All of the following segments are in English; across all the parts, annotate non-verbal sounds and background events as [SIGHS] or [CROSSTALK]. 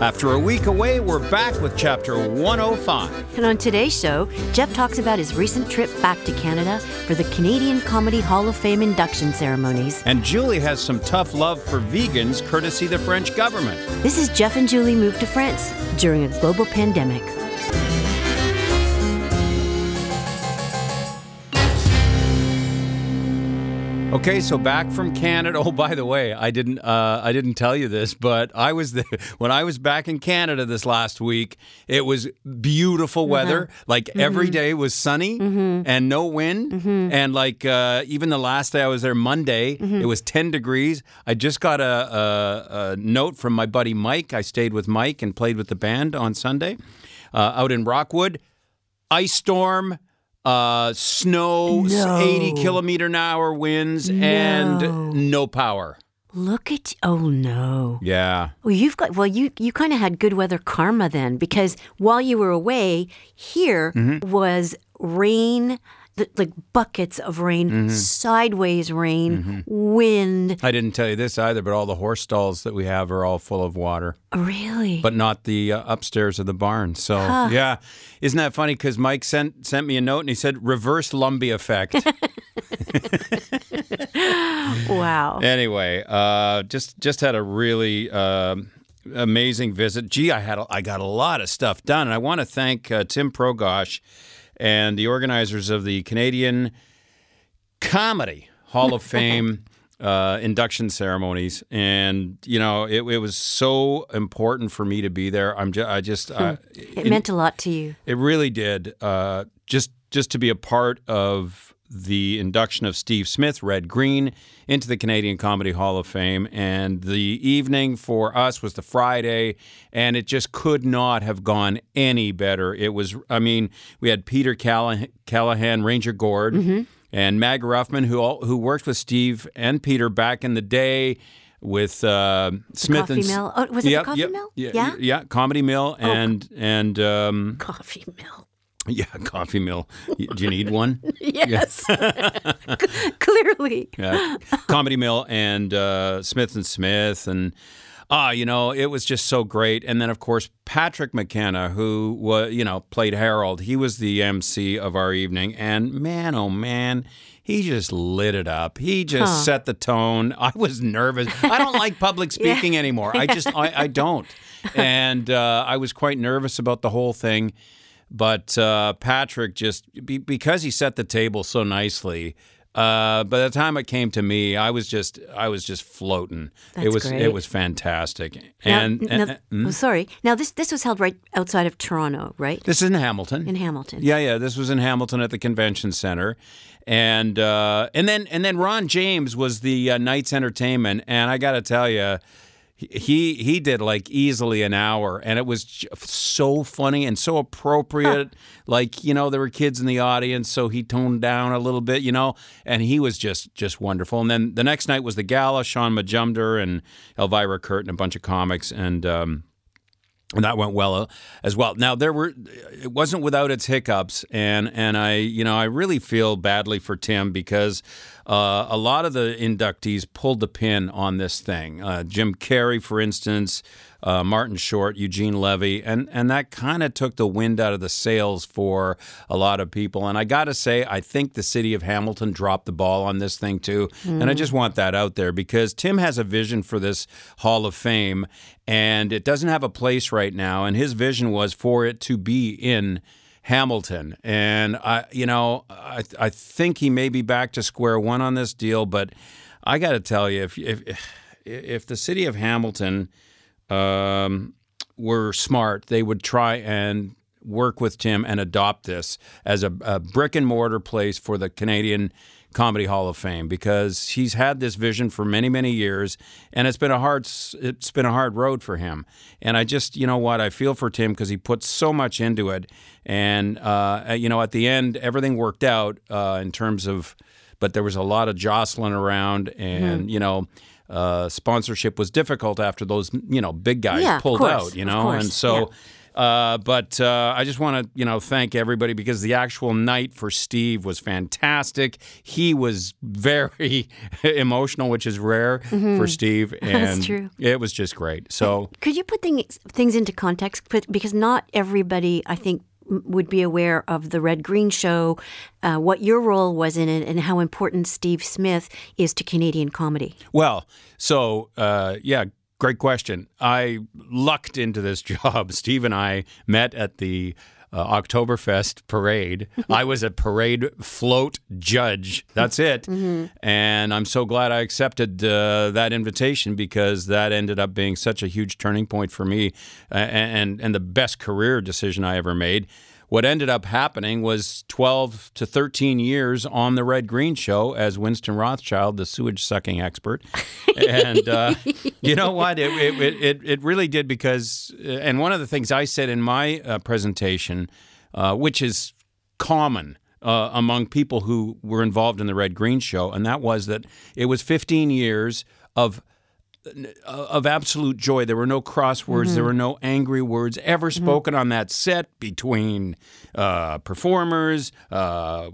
After a week away, we're back with chapter 105. And on today's show, Jeff talks about his recent trip back to Canada for the Canadian Comedy Hall of Fame induction ceremonies. And Julie has some tough love for vegans courtesy the French government. This is Jeff and Julie moved to France during a global pandemic. Okay, so back from Canada. Oh, by the way, I didn't uh, I didn't tell you this, but I was there [LAUGHS] when I was back in Canada this last week. It was beautiful weather. Like every day was sunny and no wind. And like uh, even the last day I was there, Monday, it was ten degrees. I just got a, a, a note from my buddy Mike. I stayed with Mike and played with the band on Sunday uh, out in Rockwood. Ice storm. Uh, snow, No. 80 kilometer an hour winds, No. and no power. Look at oh no. Yeah. Well, you've got well, you you kind of had good weather karma then because while you were away, here Mm-hmm. was rain, like buckets of rain, Mm-hmm. sideways rain, wind. I didn't tell you this either, but all the horse stalls that we have are all full of water, Really? but not the uh, upstairs of the barn. So, yeah. Isn't that funny? Because Mike sent, sent me a note and he said, reverse Lumbee effect. [LAUGHS] wow. anyway, uh, just just had a really um amazing visit. Gee, I had a, I got a lot of stuff done, and I want to thank uh, Tim Progosh and the organizers of the Canadian Comedy Hall of [LAUGHS] Fame uh, induction ceremonies. And you know, it, it was so important for me to be there. I'm just I just uh, It meant a lot to you. it really did. Uh, just just to be a part of the induction of Steve Smith, Red Green, into the Canadian Comedy Hall of Fame, and the evening for us was the Friday, and it just could not have gone any better. It was, I mean, we had Peter Keleghan, Keleghan Ranger Gord, and Mag Ruffman, who all, who worked with Steve and Peter back in the day. With uh, Smith Coffee and Mill? Oh, was it the Coffee yep, Mill? Yeah, Yeah? yeah, Comedy Mill and and um, Coffee mill. Yeah, coffee mill. Do you need one? [LAUGHS] Yes. [LAUGHS] Clearly. Yeah, comedy mill and uh, Smith and Smith and. Ah, you know, it was just so great. And then, of course, Patrick McKenna, who was, you know, played Harold. He was the MC of our evening, and man, oh man, he just lit it up. He just set the tone. I was nervous. I don't like public [LAUGHS] speaking anymore. I just, I, I don't. And uh, I was quite nervous about the whole thing. But uh, Patrick just be, because he set the table so nicely. Uh, by the time it came to me, I was just I was just floating. it was great. it was fantastic. Now- And, now- and- and- oh, sorry. Now this this was held right outside of Toronto, right? this is in Hamilton. In Hamilton. Yeah, yeah. This was in Hamilton at the convention center, and uh, and then and then Ron James was the uh, night's entertainment, and I got to tell you. He he did like easily an hour, and it was so funny and so appropriate. Like you know, there were kids in the audience, so he toned down a little bit, you know, and he was just just wonderful. And then the next night was the gala, Shaun Majumder and Elvira Curtin, a bunch of comics, and um, and that went well uh, as well. Now there were it wasn't without its hiccups, and and I you know I really feel badly for Tim because uh, a lot of the inductees pulled the pin on this thing. Uh, Jim Carrey, for instance, uh, Martin Short, Eugene Levy, and and that kind of took the wind out of the sails for a lot of people. And I got to say, I think the city of Hamilton dropped the ball on this thing too. And I just want that out there because Tim has a vision for this Hall of Fame, and it doesn't have a place right now. And his vision was for it to be in Hamilton. And I, you know, I, I think he may be back to square one on this deal. But I got to tell you, if if if the city of Hamilton um, were smart, they would try and work with Tim and adopt this as a, a brick and mortar place for the Canadian Comedy Hall of Fame because he's had this vision for many many years and it's been a hard it's been a hard road for him. And I just you know what I feel for Tim because he put so much into it and uh, you know at the end everything worked out uh, in terms of but there was a lot of jostling around and you know uh, sponsorship was difficult after those you know big guys Yeah, pulled course, out you know and so Uh, but uh, I just want to, you know, thank everybody because the actual night for Steve was fantastic. He was very [LAUGHS] emotional, which is rare for Steve, [LAUGHS] and Mm-hmm. That's true. it was just great. So Could you put things things into context? Because not everybody, I think, would be aware of the Red Green Show, uh, what your role was in it, and how important Steve Smith is to Canadian comedy. Well, so uh, yeah, great question. I lucked into this [LAUGHS] job. Steve and I met at the uh, Oktoberfest parade. I was a parade float judge. That's it. [LAUGHS] And I'm so glad I accepted uh, that invitation because that ended up being such a huge turning point for me uh, and, and the best career decision I ever made. What ended up happening was 12 to 13 years on the Red Green Show as Winston Rothschild, the sewage sucking expert. [LAUGHS] And uh, you know what? It, it, it, it really did because, uh, and one of the things I said in my uh, presentation, uh, which is common uh, among people who were involved in the Red Green Show, and that was that it was 15 years of of absolute joy. There were no crosswords. There were no angry words ever spoken on that set between uh, performers. Uh,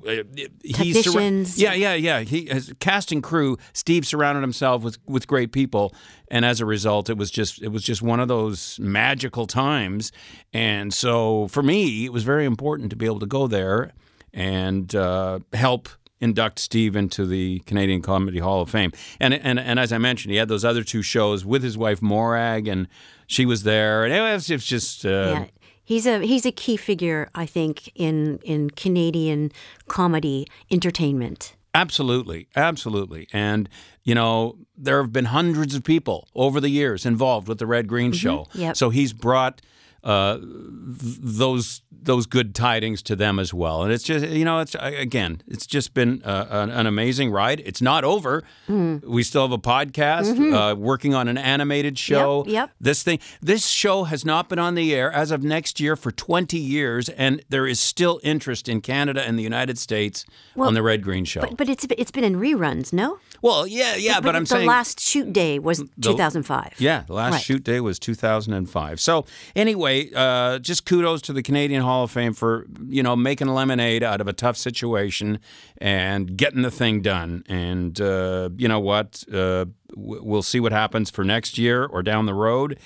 he surra- Technicians. yeah, yeah, yeah. He as casting crew. Steve surrounded himself with with great people, and as a result, it was just it was just one of those magical times. And so for me, it was very important to be able to go there and uh, help induct Steve into the Canadian Comedy Hall of Fame. And and and as I mentioned, he had those other two shows with his wife Morag, and she was there, and it was, it was just. Uh, Yeah. He's a he's a key figure, I think, in in Canadian comedy entertainment. Absolutely, absolutely. And, you know, there have been hundreds of people over the years involved with the Red Green Show. Yep. So he's brought uh, those those good tidings to them as well. And it's just, you know, it's again, it's just been uh, an, an amazing ride. It's not over. We still have a podcast uh, working on an animated show. yep. This thing, this show has not been on the air as of next year for 20 years, and there is still interest in Canada and the United States on the Red Green Show. But it's it's been in reruns, no? Well, yeah, yeah, but, I'm the saying last shoot day was 2005. yeah, the last Right. shoot day was 2005. So anyway, uh, just kudos to the Canadian Hall of Fame for you know making lemonade out of a tough situation and getting the thing done. And uh, you know what? Uh, we'll see what happens for next year or down the road.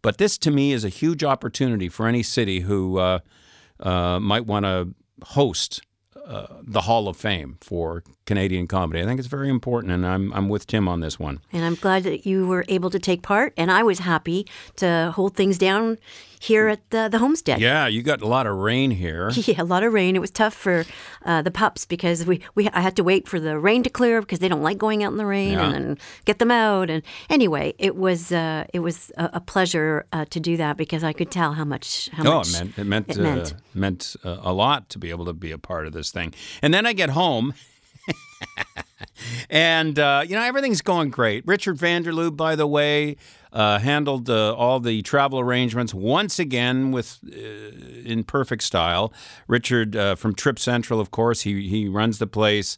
But this to me is a huge opportunity for any city who uh, uh, might want to host uh, the Hall of Fame for Canadian comedy. I think it's very important, and I'm I'm with Tim on this one. And I'm glad that you were able to take part, and I was happy to hold things down here at the, the homestead. Yeah, you got a lot of rain here. [LAUGHS] Yeah, a lot of rain. It was tough for uh, the pups because we, we I had to wait for the rain to clear because they don't like going out in the rain Yeah. and then get them out. And anyway, it was uh, it was a, a pleasure uh, to do that because I could tell how much how Oh, much it meant it meant it uh, meant. meant uh, a lot to be able to be a part of this thing. And then I get home, [LAUGHS] and uh, you know everything's going great. Richard Vanderloo, by the way, uh, handled uh, all the travel arrangements once again with uh, in perfect style. Richard uh, from Trip Central, of course, he he runs the place.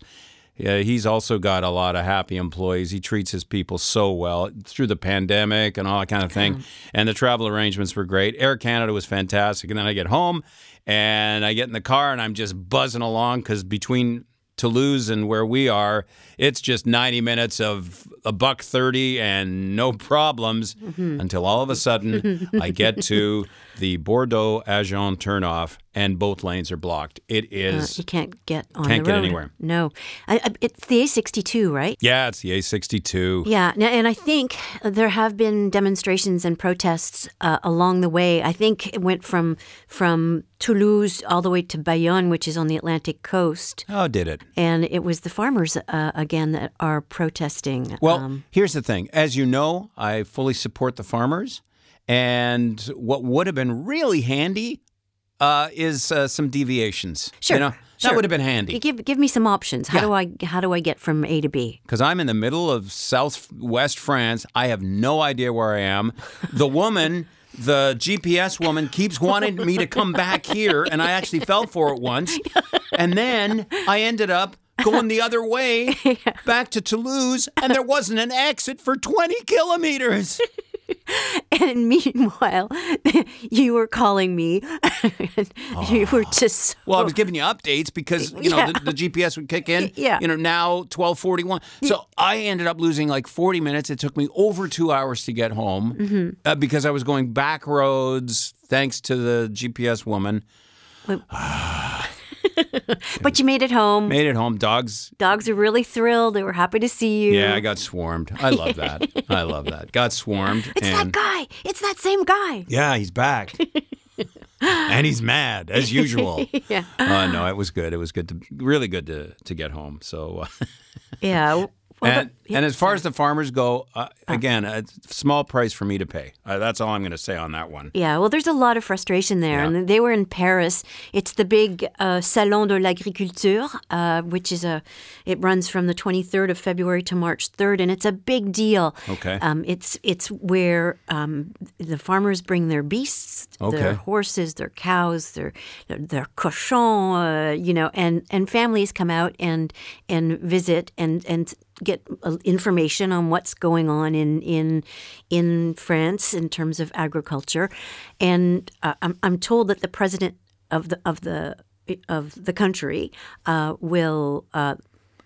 He's also got a lot of happy employees. He treats his people so well through the pandemic and all that kind of thing. And the travel arrangements were great. Air Canada was fantastic. And then I get home and I get in the car and I'm just buzzing along because between Toulouse and where we are, it's just 90 minutes of a buck 30 and no [LAUGHS] problems mm-hmm. until all of a sudden I get to the Bordeaux Agen turnoff and both lanes are blocked. It is uh, you can't get on Can't the get anywhere. No, I, I, it's the A62, right? yeah, it's the A62. Yeah, and I think there have been demonstrations and protests uh, along the way. I think it went from from Toulouse all the way to Bayonne, which is on the Atlantic coast, Oh, did it? and it was the farmers uh, again that are protesting. Well, um, here's the thing. As you know, I fully support the farmers. And what would have been really handy uh, is uh, some deviations. Sure, You know, that would have been handy. give give me some options. How Yeah. do I how do I get from A to B? Because I'm in the middle of southwest France. I have no idea where I am. The woman, the GPS woman, keeps wanting me to come back here. And I actually fell for it once. And then I ended up going the other way [LAUGHS] back to Toulouse, and there wasn't an exit for 20 kilometers. [LAUGHS] and meanwhile, [LAUGHS] you were calling me. [LAUGHS] and You were just so, Well, I was giving you updates because you know Yeah. the, the GPS would kick in. Yeah. You know now twelve forty one. So I ended up losing like forty minutes. It took me over two hours to get home Mm-hmm. uh, because I was going back roads thanks to the GPS woman. [SIGHS] [LAUGHS] but you made it home. Made it home. Dogs. Dogs are really thrilled. They were happy to see you. Yeah, I got swarmed. I love that. I love that. Got swarmed. [LAUGHS] it's that guy. It's that same guy. yeah, he's back. [LAUGHS] and he's mad as usual. Yeah. Uh, no, it was good. It was good to really good to to get home. So. Uh, Yeah. Well, and, but- yeah. and as far as the farmers go, uh, again, a small price for me to pay. Uh, that's all I'm going to say on that one. Yeah, well, there's a lot of frustration there. And they were in Paris. It's the big uh, Salon de l'Agriculture, uh, which is a, it runs from the 23rd of February to March 3rd, and it's a big deal. Okay. Um, it's it's where um, the farmers bring their beasts, Okay. their horses, their cows, their their, their cochons, uh, you know, and and families come out and and visit and and get uh, information on what's going on in in in France in terms of agriculture, and uh, I'm I'm told that the president of the of the of the country uh, will uh,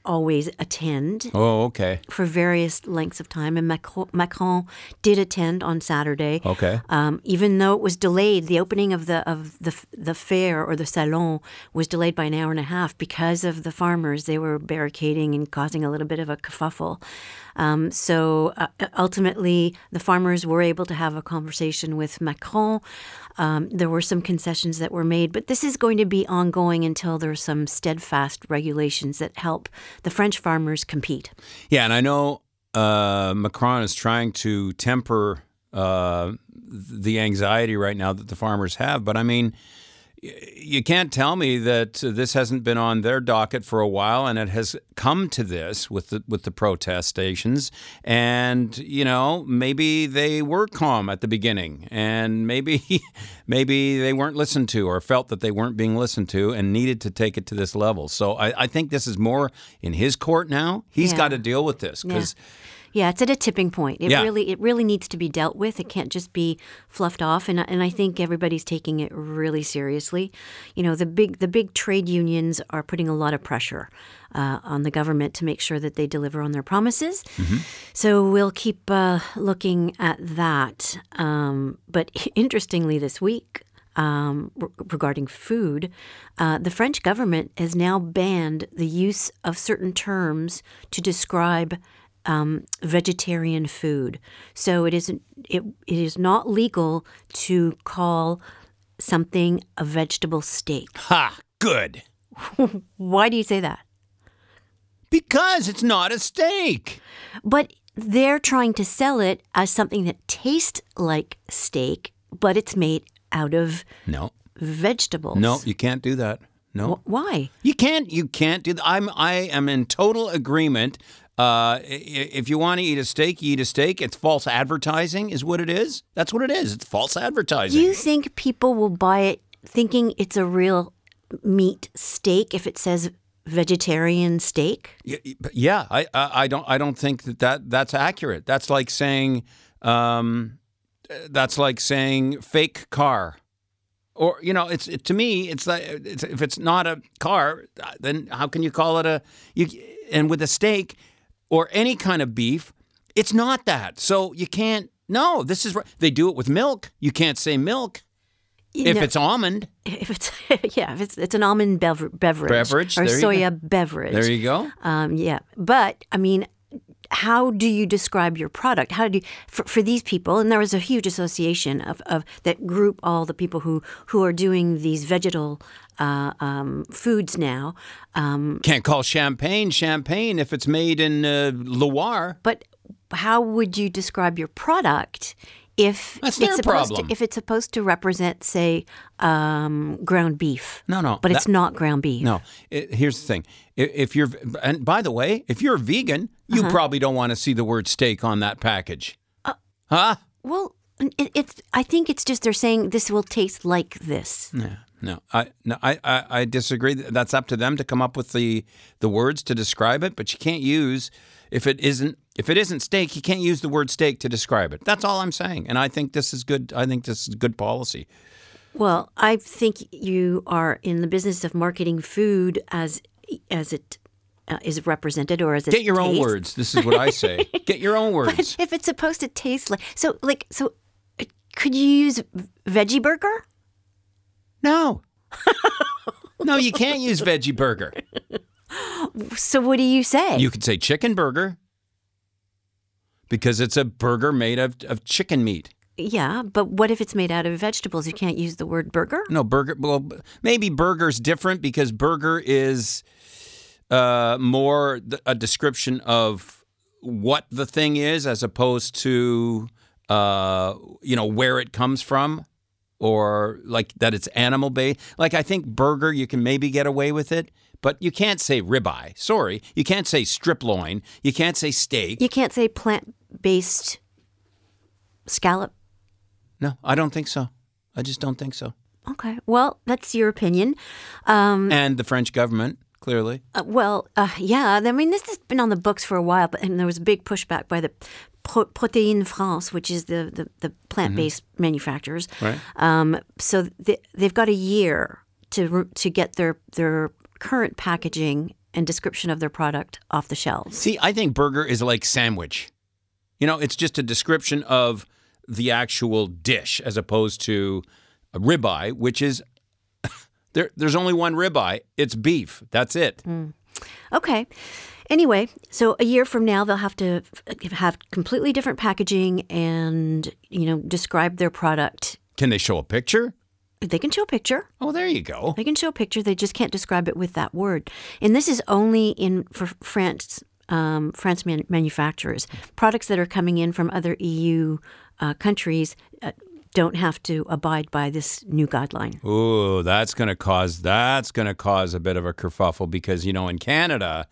always attend Oh, okay. for various lengths of time, and Macron, Macron did attend on Saturday. Okay. Um, even though it was delayed, the opening of the of the the fair or the salon was delayed by an hour and a half because of the farmers. They were barricading and causing a little bit of a kerfuffle. Um, so uh, ultimately, the farmers were able to have a conversation with Macron. Um, there were some concessions that were made, but this is going to be ongoing until there are some steadfast regulations that help the French farmers compete. Yeah, and I know uh, Macron is trying to temper uh, the anxiety right now that the farmers have, but I mean, you can't tell me that this hasn't been on their docket for a while, and it has come to this with the with the protest stations. And you know, maybe they were calm at the beginning, and maybe [LAUGHS] maybe they weren't listened to, or felt that they weren't being listened to, and needed to take it to this level. So I, I think this is more in his court now. He's Yeah. got to deal with this because. Yeah, it's at a tipping point. It Yeah. really it really needs to be dealt with. It can't just be fluffed off and and I think everybody's taking it really seriously. You know, the big the big trade unions are putting a lot of pressure uh, on the government to make sure that they deliver on their promises. So we'll keep uh, looking at that. Um, but [LAUGHS] interestingly, this week, um, re- regarding food, uh, the French government has now banned the use of certain terms to describe um, vegetarian food. So it isn't. It, it is not legal to call something a vegetable steak. Ha! Good. [LAUGHS] Why do you say that? Because it's not a steak. But they're trying to sell it as something that tastes like steak, but it's made out of No. vegetables. No, you can't do that. No. Wh- Why? You can't. You can't do that. I'm. I am in total agreement. Uh, if you want to eat a steak, you eat a steak. It's false advertising, is what it is. That's what it is. It's false advertising. Do you think people will buy it thinking it's a real meat steak if it says vegetarian steak? Yeah, I, I, I don't. I don't think that, that that's accurate. That's like saying, um, that's like saying fake car, or you know, it's it, to me, it's like it's, if it's not a car, then how can you call it a? You and with a steak or any kind of beef, it's not that. So you can't. No, this is right. They do it with milk. You can't say milk You if know, it's almond. if it's [LAUGHS] yeah, if it's it's an almond bever- beverage, Beverage, or soya beverage. There you go. Um, yeah, but I mean, how do you describe your product? How do you, for, for these people? And there was a huge association of, of that group all the people who who are doing these vegetal uh, um, foods now. Um, Can't call champagne champagne if it's made in uh, Loire. but how would you describe your product? If That's it's supposed to, if it's supposed to represent, say, um, ground beef, No, no, but that- it's not ground beef. No, it, here's the thing. I- If you're, and by the way, if you're vegan, you Uh-huh. probably don't want to see the word steak on that package. huh? Well, it, it's. I think it's just they're saying this will taste like this. Yeah. No, I no, I, I, I disagree. That's up to them to come up with the the words to describe it. But you can't use if it isn't If it isn't steak, you can't use the word steak to describe it. That's all I'm saying. And I think this is good. I think this is good policy. Well, I think you are in the business of marketing food as as it uh, is represented or as it Get your own words. This is what I say. [LAUGHS] Get your own words. If it's supposed to taste like so, like so, uh, could you use veggie burger? No. [LAUGHS] no, you can't use veggie burger. So what do you say? You could say chicken burger because it's a burger made of, of chicken meat. yeah, but what if it's made out of vegetables? You can't use the word burger. No, burger. Well, maybe burger's different because burger is uh, more th- a description of what the thing is as opposed to, uh, you know, where it comes from or like that it's animal based. Like I think burger, you can maybe get away with it, but you can't say ribeye. Sorry. You can't say strip loin. You can't say steak. You can't say plant based scallop. No, I don't think so. I just don't think so. Okay, well, that's your opinion. Um, And the French government, clearly. Uh, well, uh, yeah. I mean, this has been on the books for a while, but and there was a big pushback by the Pro- Protein France, which is the the, the plant based manufacturers. Right. Um, so they, they've got a year to to get their their current packaging and description of their product off the shelves. See, I think burger is like sandwich. You know, it's just a description of the actual dish as opposed to a ribeye, which is there. There's only one ribeye. It's beef. That's it. Okay. Anyway, so a year from now they'll have to have completely different packaging and you know describe their product. Can they show a picture? They can show a picture. Oh, there you go. They can show a picture. They just can't describe it with that word. And this is only in for France. Um, France man- manufacturers products that are coming in from other EU uh, countries uh, don't have to abide by this new guideline. Ooh, that's gonna cause that's gonna cause a bit of a kerfuffle because you know in Canada,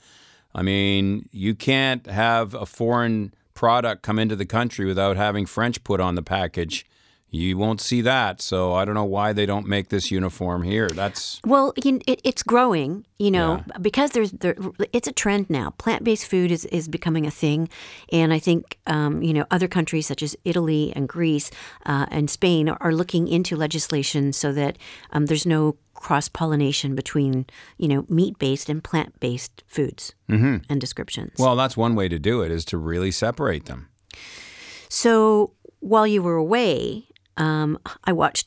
I mean, you can't have a foreign product come into the country without having French put on the package. You won't see that, so I don't know why they don't make this uniform here. That's Well, you, it, it's growing, you know, because there's there, it's a trend now. Plant based food is, is becoming a thing, and I think um, you know other countries such as Italy and Greece uh, and Spain are, are looking into legislation so that um, there's no cross pollination between you know meat based and plant based foods and descriptions. well, that's one way to do it is to really separate them. So while you were away, um, I watched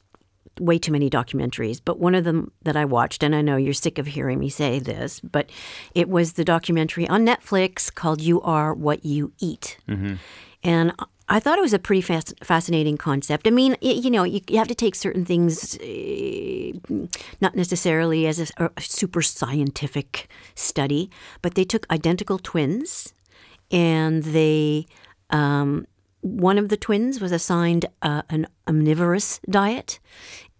way too many documentaries, but one of them that I watched, and I know you're sick of hearing me say this, but it was the documentary on Netflix called You Are What You Eat. And I thought it was a pretty fas- fascinating concept. I mean, y- you know, you, you have to take certain things eh, not necessarily as a, a super scientific study, but they took identical twins and they um, one of the twins was assigned uh, an omnivorous diet,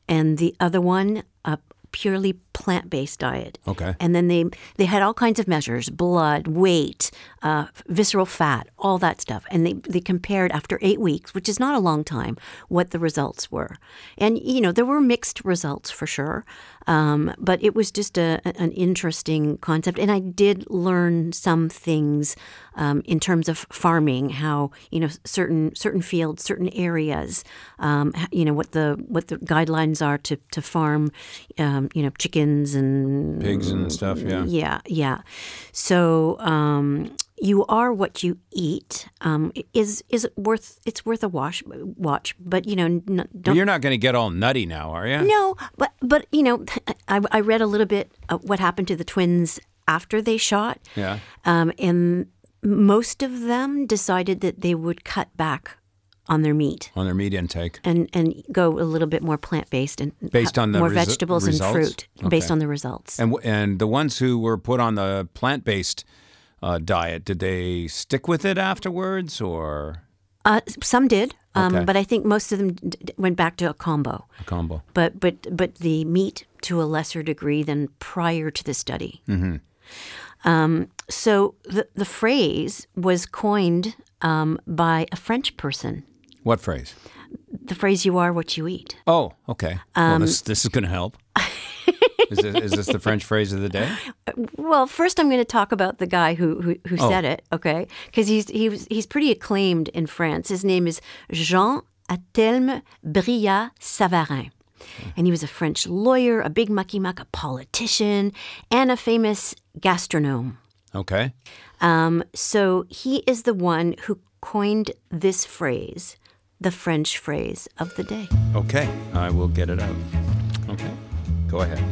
and the other one a purely plant-based diet. Okay. And then they they had all kinds of measures: blood, weight, uh, visceral fat, all that stuff. And they they compared after eight weeks, which is not a long time, what the results were. And you know there were mixed results for sure, um, but it was just a, an interesting concept. And I did learn some things um, in terms of farming, how you know certain certain fields, certain areas, um, you know what the what the guidelines are to to farm, um, you know chickens and Pigs and stuff, yeah. yeah, yeah. So um, you are what you eat. Um, is is it worth? It's worth a wash, watch. But you know, n- don't. you're not going to get all nutty now, are you? No, but but you know, [LAUGHS] I, I read a little bit of what happened to the twins after they shot, Yeah. um, and most of them decided that they would cut back on their meat On their meat intake. and and go a little bit more plant based and Based on the more resu- vegetables results? and fruit based on the results. And and the ones who were put on the plant based uh, diet, did they stick with it afterwards, or Uh, some did, um, Okay. but I think most of them d- went back to a combo. a combo? But but but the meat to a lesser degree than prior to the study. Mm-hmm. Um, so the the phrase was coined um, by a French person. What phrase? The phrase "you are what you eat." Oh, okay. Um, well, this this is going to help. [LAUGHS] Is this, is this the French phrase of the day? Well, first I'm going to talk about the guy who who, who said it, okay? Because he's he was, he's pretty acclaimed in France. His name is Jean Anthelme Brillat Savarin. And he was a French lawyer, a big mucky muck, a politician, and a famous gastronome. Okay. Um, so he is the one who coined this phrase, the French phrase of the day. Okay. I will get it out. Okay. Go ahead.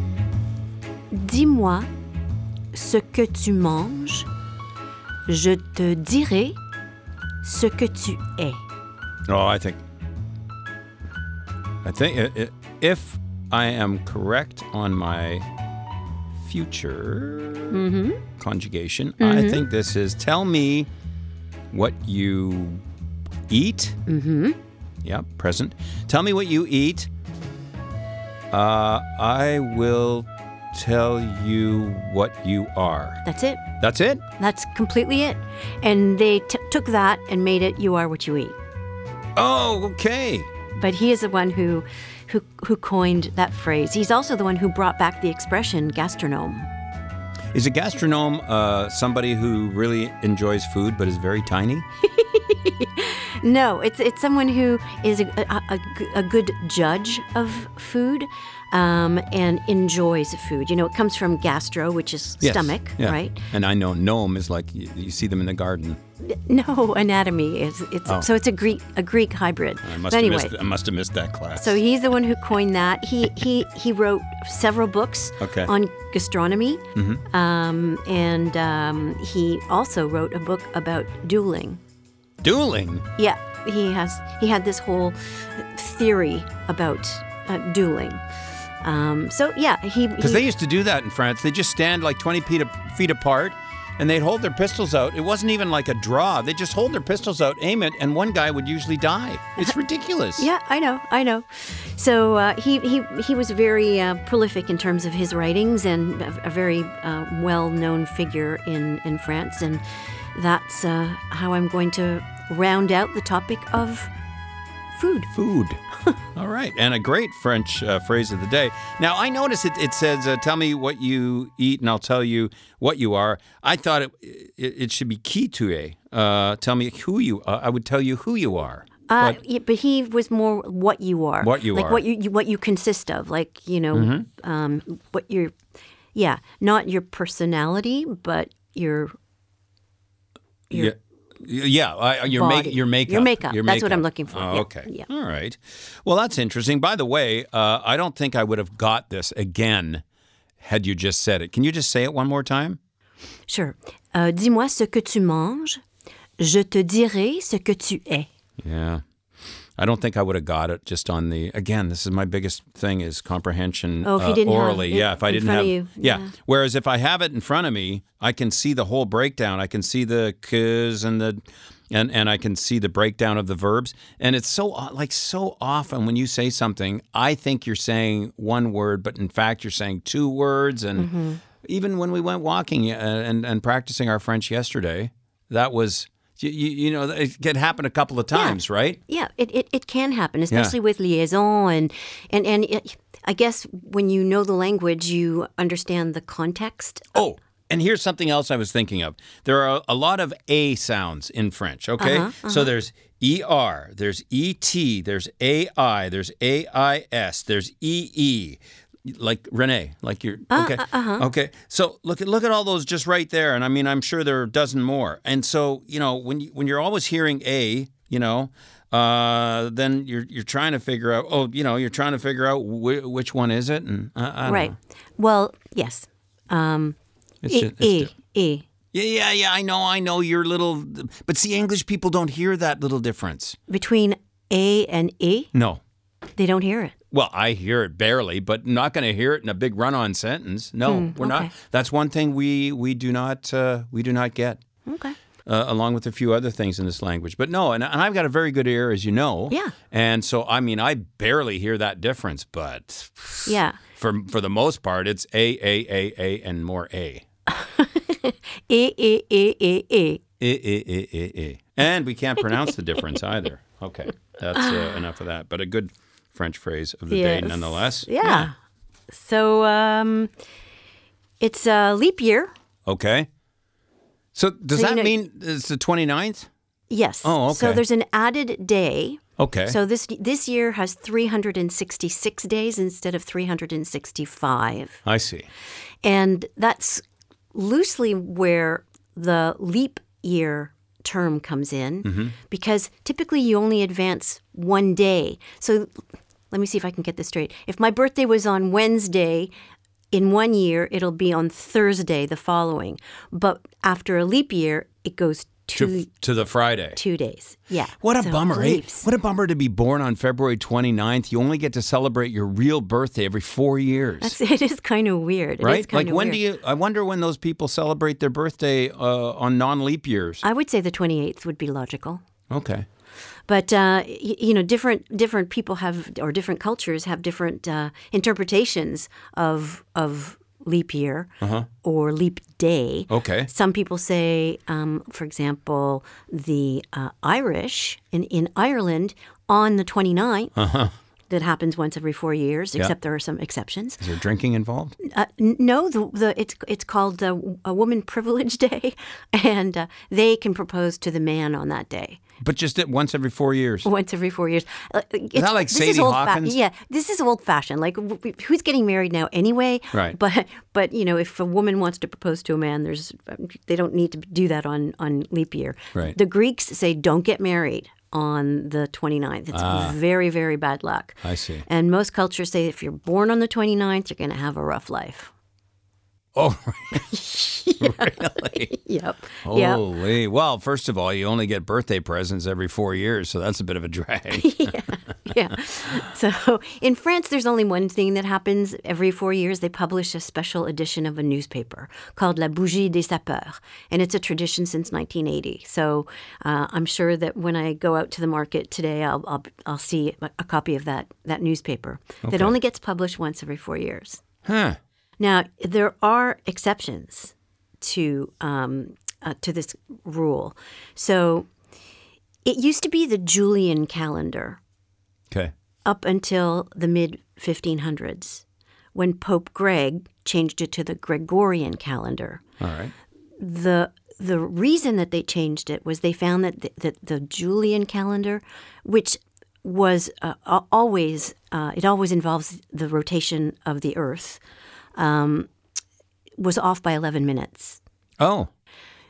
Dis-moi ce que tu manges, je te dirai ce que tu es. Oh, I think. I think i- i- if I am correct on my future mm-hmm. conjugation, I mm-hmm. think this is tell me what you eat. Mm-hmm. Yeah, present. Tell me what you eat. Uh, I will tell you what you are. That's it. That's it? That's completely it. And they t- took that and made it you are what you eat. Oh, okay. But he is the one who, who, who coined that phrase. He's also the one who brought back the expression gastronome. Is a gastronome uh, somebody who really enjoys food but is very tiny? [LAUGHS] No, it's it's someone who is a a good judge of food um, and enjoys food. You know, it comes from gastro, which is Yes. stomach, Yeah. right? And I know gnome is like you, you see them in the garden. No, anatomy is it's so it's a Greek a Greek hybrid. Oh. I must anyway, have missed. I must have missed that class. so he's the one who coined that. He he he wrote several books Okay. on gastronomy, um, and um, he also wrote a book about dueling. Dueling. Yeah, he has. He had this whole theory about uh, dueling. Um, so yeah, he Because they used to do that in France. They just stand like 20 feet, feet apart and they'd hold their pistols out. It wasn't even like a draw. They just hold their pistols out, aim it, and one guy would usually die. It's [LAUGHS] ridiculous. Yeah, I know, I know. So uh, he he he was very uh, prolific in terms of his writings and a, a very uh, well-known figure in in France, and that's uh, how I'm going to round out the topic of food. Food. [LAUGHS] All right. And a great French uh, phrase of the day. Now, I notice it, it says, uh, tell me what you eat and I'll tell you what you are. I thought it, it, it should be qui tu es. Uh, tell me who you are. I would tell you who you are. Uh, yeah, but he was more what you are, What you like are. Mm-hmm. what you, you what you consist of, like you know, um, what your, yeah, not your personality, but your yeah. Yeah, I, your make your makeup. Your makeup. Your That's what. I'm looking for. Oh, Yeah. okay. Yeah. All right. Well, that's interesting. By the way, uh, I don't think I would have got this again had you just said it. Can you just say it one more time? Sure. Euh, Dis-moi ce que tu manges, je te dirai ce que tu es. Yeah. I don't think I would have got it just on the again, this is my biggest thing is comprehension Oh, if you uh, orally. yeah, if I didn't have you, yeah. yeah. Whereas if I have it in front of me, I can see the whole breakdown. I can see the k's and the and and I can see the breakdown of the verbs. And it's so like so often when you say something, I think you're saying one word, but in fact you're saying two words and Mm-hmm. even when we went walking uh, and and practicing our French yesterday, that was you, you, you know it can happen a couple of times, right? Yeah, it, it, it can happen, especially with liaison and and and it, I guess when you know the language, you understand the context. Oh, and here's something else I was thinking of. There are a lot of A sounds in French, okay? Uh-huh, So there's ER, there's ET, there's AI, there's AIS, there's EE. Like Renee, like you're Uh, okay. uh-huh. Okay. So look at look at all those just right there. And I mean I'm sure there are a dozen more. And so, you know, when you when you're always hearing A, you know, uh, then you're you're trying to figure out, oh, you know, you're trying to figure out wh- which one is it, and I, I Right. know. Well, yes. Um, It's e, just- it's e, di- e. Yeah, yeah, yeah. I know, I know. Your little, but see, English people don't hear that little difference. Between A and E, No. they don't hear it. Well, I hear it barely, but not going to hear it in a big run-on sentence. No, we're not. That's one thing we we do not uh, we do not get, Okay. uh, along with a few other things in this language. But no, and, and I've got a very good ear, as you know. Yeah. And so, I mean, I barely hear that difference, but Yeah. for for the most part, it's a a a a and more a. [LAUGHS] E, E, E, E, E. I, I, I, I, I. And we can't pronounce the difference [LAUGHS] either. Okay, that's uh, enough of that. But a good French phrase of the day nonetheless. Yeah. So um, it's a leap year. Okay. So does So, you that know- mean it's the 29th? Yes. Oh, okay. So there's an added day. Okay. So this this year has 366 days instead of 365. I see. And that's loosely where the leap year term comes in Mm-hmm. because typically you only advance one day. So let me see if I can get this straight. If my birthday was on Wednesday, in one year, it'll be on Thursday the following. But after a leap year, it goes two, To, to the Friday. two days. Yeah. What a So bummer, eh? What a bummer to be born on February 29th. You only get to celebrate your real birthday every four years. That's, [LAUGHS] it is kind of weird. It is right? kind Like when weird. do you? I wonder when those people celebrate their birthday uh, on non-leap years. I would say the 28th would be logical. Okay. But uh, you know, different different people have, or different cultures have different uh, interpretations of of leap year or leap day. Uh-huh. Okay. Some people say, um, for example, the uh, Irish in, in Ireland on the 29th. Uh-huh. That happens once every four years, except there are some exceptions. Is there drinking involved? Uh, no, the, the it's it's called uh, a Woman [LAUGHS] Privilege Day, and uh, they can propose to the man on that day But just at once every four years. once every four years. Uh, it's- Not like Sadie old fa- Hawkins? yeah, this is old fashioned. Like, who's getting married now anyway? Right. But but you know, if a woman wants to propose to a man, there's they don't need to do that on on leap year. Right. The Greeks say don't get married on the 29th. It's very very bad luck. Ah. I see. And most cultures say if you're born on the 29th, you're going to have a rough life. Oh, [LAUGHS] [LAUGHS] really? Yep. Yep. Holy. Well, first of all, you only get birthday presents every four years, so that's a bit of a drag. [LAUGHS] yeah. Yeah. So in France, there's only one thing that happens every four years. They publish a special edition of a newspaper called La Bougie du Sapeur, and it's a tradition since 1980. So uh, I'm sure that when I go out to the market today, I'll I'll, I'll see a, a copy of that that newspaper that only gets published once every four years. huh. Now there are exceptions to um, uh, to this rule. So it used to be the Julian calendar Okay. up until the mid 1500s when Pope Greg changed it to the Gregorian calendar. All right. The the reason that they changed it was they found that the, that the Julian calendar, which was uh, always uh, it always involves the rotation of the Earth, um, was off by 11 minutes. Oh,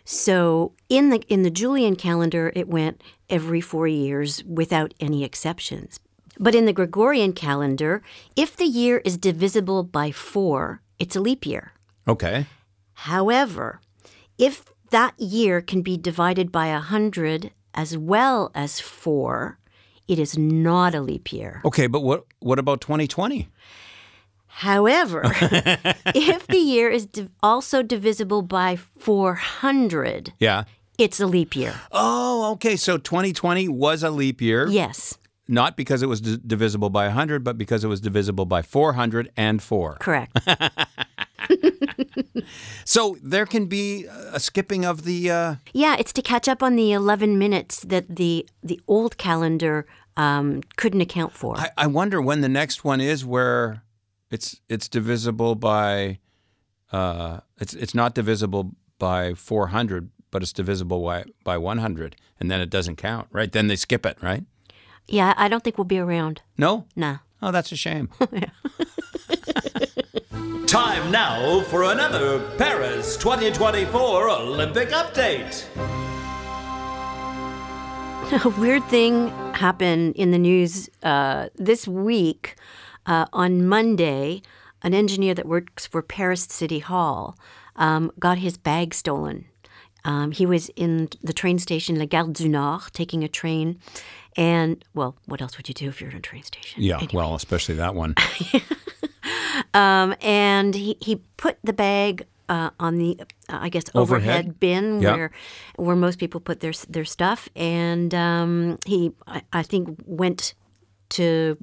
So in the in the Julian calendar, it went every four years without any exceptions. But in the Gregorian calendar, if the year is divisible by four, it's a leap year. okay. However, if that year can be divided by a hundred as well as four, it is not a leap year. Okay, but what what about 2020? However, [LAUGHS] if the year is div- also divisible by 400, Yeah. it's a leap year. Oh, okay. So 2020 was a leap year, Yes, not because it was d- divisible by 100, but because it was divisible by 404. correct. [LAUGHS] So there can be a skipping of the. Uh, Yeah, it's to catch up on the 11 minutes that the the old calendar um, couldn't account for. I, I wonder when the next one is where it's it's divisible by. Uh, it's it's not divisible by 400, but it's divisible by by 100, and then it doesn't count, right? Then they skip it, right? yeah, I don't think we'll be around. No. Nah. Oh, that's a shame. [LAUGHS] [LAUGHS] Time now for another Paris 2024 Olympic update. [LAUGHS] A weird thing happened in the news uh, this week. Uh, on Monday, an engineer that works for Paris City Hall um, got his bag stolen. Um, he was in the train station La Gare du Nord taking a train. And, well, what else would you do if you're in a train station? Yeah, well, especially that one. [LAUGHS] Um, and he, he put the bag uh, on the, uh, I guess, overhead, Overhead? bin Yeah. where where most people put their their stuff. And um, he, I, I think, went to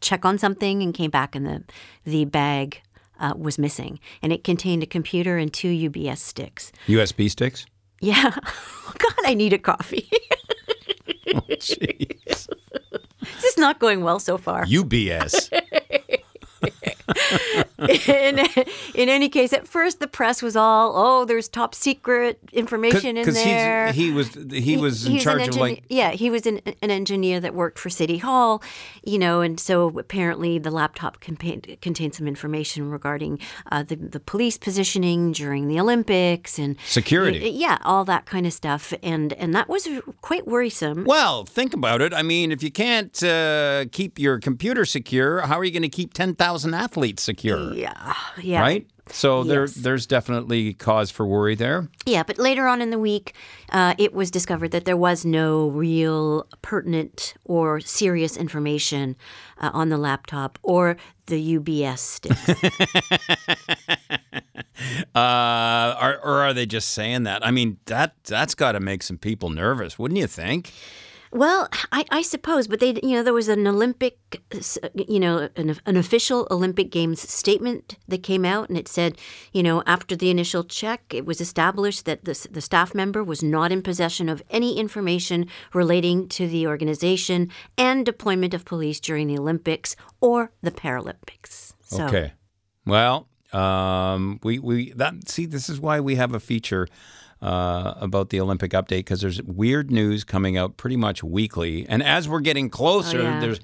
check on something and came back, and the the bag uh, was missing, and it contained a computer and two UBS sticks. USB sticks. Yeah, [LAUGHS] God, I need a coffee. [LAUGHS] Jeez. this is not going well so far. UBS. [LAUGHS] in, in any case, at first the press was all, oh, there's top secret information in there. he was he was in charge of engineer- like yeah he was an, an engineer that worked for city hall you know and so apparently the laptop contained, contained some information regarding uh, the, the police positioning during the olympics and Security. y- yeah all that kind of stuff and and that was quite worrisome Well, think about it. I mean, if you can't uh, keep your computer secure, how are you going to keep 10,000 athletes secure? yeah yeah Right? So there, there's definitely cause for worry there. Yeah, but later on in the week, uh, it was discovered that there was no real pertinent or serious information uh, on the laptop or the UBS stick. [LAUGHS] Uh, are, or are they just saying that? I mean, that that's got to make some people nervous, wouldn't you think? Well, I, I suppose, but they, you know, there was an Olympic, you know, an, an official Olympic Games statement that came out, and it said, you know, after the initial check, it was established that the, the staff member was not in possession of any information relating to the organization and deployment of police during the Olympics or the Paralympics. So, Okay. Well, um, we we that see this is why we have a feature uh, about the Olympic update because there's weird news coming out pretty much weekly, and as we're getting closer, Oh, yeah. there's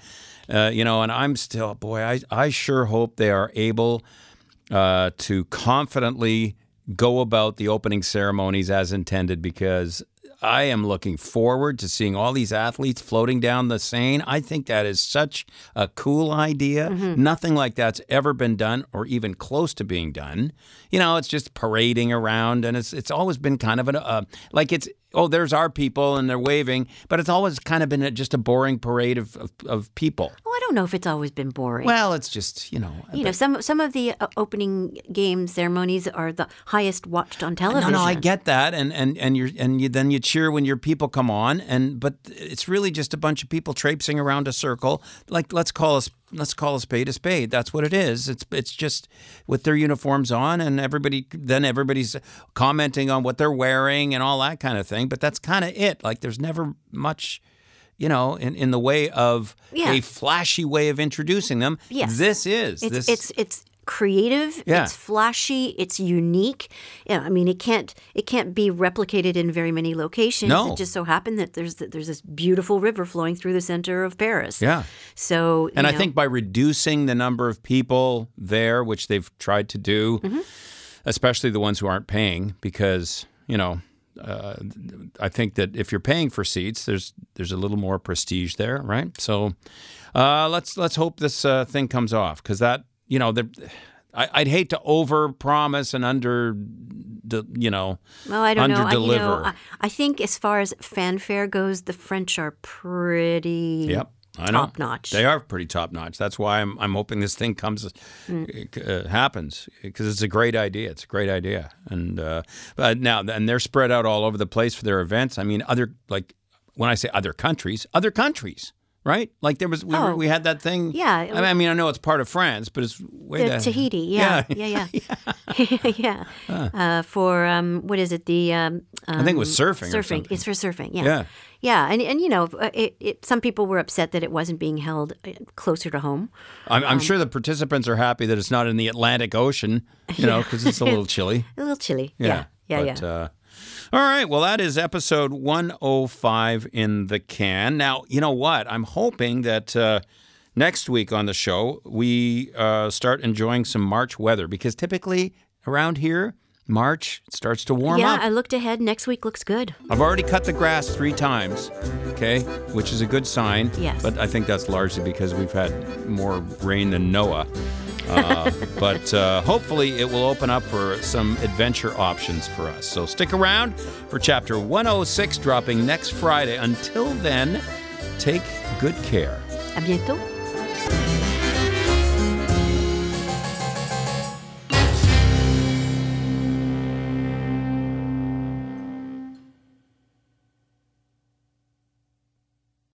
uh, you know, and I'm still boy, I I sure hope they are able uh, to confidently go about the opening ceremonies as intended because I am looking forward to seeing all these athletes floating down the Seine. I think that is such a cool idea. Nothing like that's ever been done or even close to being done. You know, it's just parading around and it's it's always been kind of an uh, like it's oh there's our people and they're waving, but it's always kind of been a, just a boring parade of, of, of people. Oh, I don't know if it's always been boring. Well, it's just, you know, you know, some some of the uh, opening game ceremonies are the highest watched on television. No, no, I get that, and and and you're and you then you cheer when your people come on, and but it's really just a bunch of people traipsing around a circle. Like let's call us let's call a spade a spade. That's what it is. It's it's just with their uniforms on, and everybody then everybody's commenting on what they're wearing and all that kind of thing. But that's kind of it. Like there's never much. You know, in, in the way of Yeah. a flashy way of introducing them. Yes. This is. It's this, it's it's creative. Yeah. It's flashy. It's unique. Yeah, I mean, it can't it can't be replicated in very many locations. No. It just so happened that there's there's this beautiful river flowing through the center of Paris. Yeah. So And I know, think by reducing the number of people there, which they've tried to do, Mm-hmm. especially the ones who aren't paying, because you know, uh, I think that if you're paying for seats, there's there's a little more prestige there, right? So uh, let's let's hope this uh, thing comes off because that you know the. I, I'd hate to over promise and under, de, you know, Well, I don't know. I, you know. I, I think as far as fanfare goes, the French are pretty Yep. I know. top notch. They are pretty top notch. That's why I'm I'm hoping this thing comes uh, happens because it's a great idea. It's a great idea. And uh, but now and they're spread out all over the place for their events. I mean, other like when I say other countries, other countries. Right, like there was we, were, Oh. we had that thing. Yeah. I mean, I mean, I know it's part of France, but it's way The Tahiti, [LAUGHS] yeah, yeah, yeah, yeah. [LAUGHS] [LAUGHS] Uh, for um, what is it? The um, I think it was surfing. surfing. something. It's for surfing. Yeah, Yeah. yeah. And and you know, uh, it, it, some people were upset that it wasn't being held uh, closer to home. I'm, Um, I'm sure the participants are happy that it's not in the Atlantic Ocean. You know, because it's a little chilly. A little chilly. Yeah, yeah, but, yeah. Uh, all right. Well, that is episode 105 in the can. Now, you know what? I'm hoping that uh, next week on the show, we uh, start enjoying some March weather because typically around here, March starts to warm yeah, up. Yeah, I looked ahead. Next week looks good. I've already cut the grass three times, okay, which is a good sign. Yes. But I think that's largely because we've had more rain than Noah. Uh, [LAUGHS] but uh, hopefully it will open up for some adventure options for us. So stick around for chapter 106 dropping next Friday. Until then, take good care. À bientôt.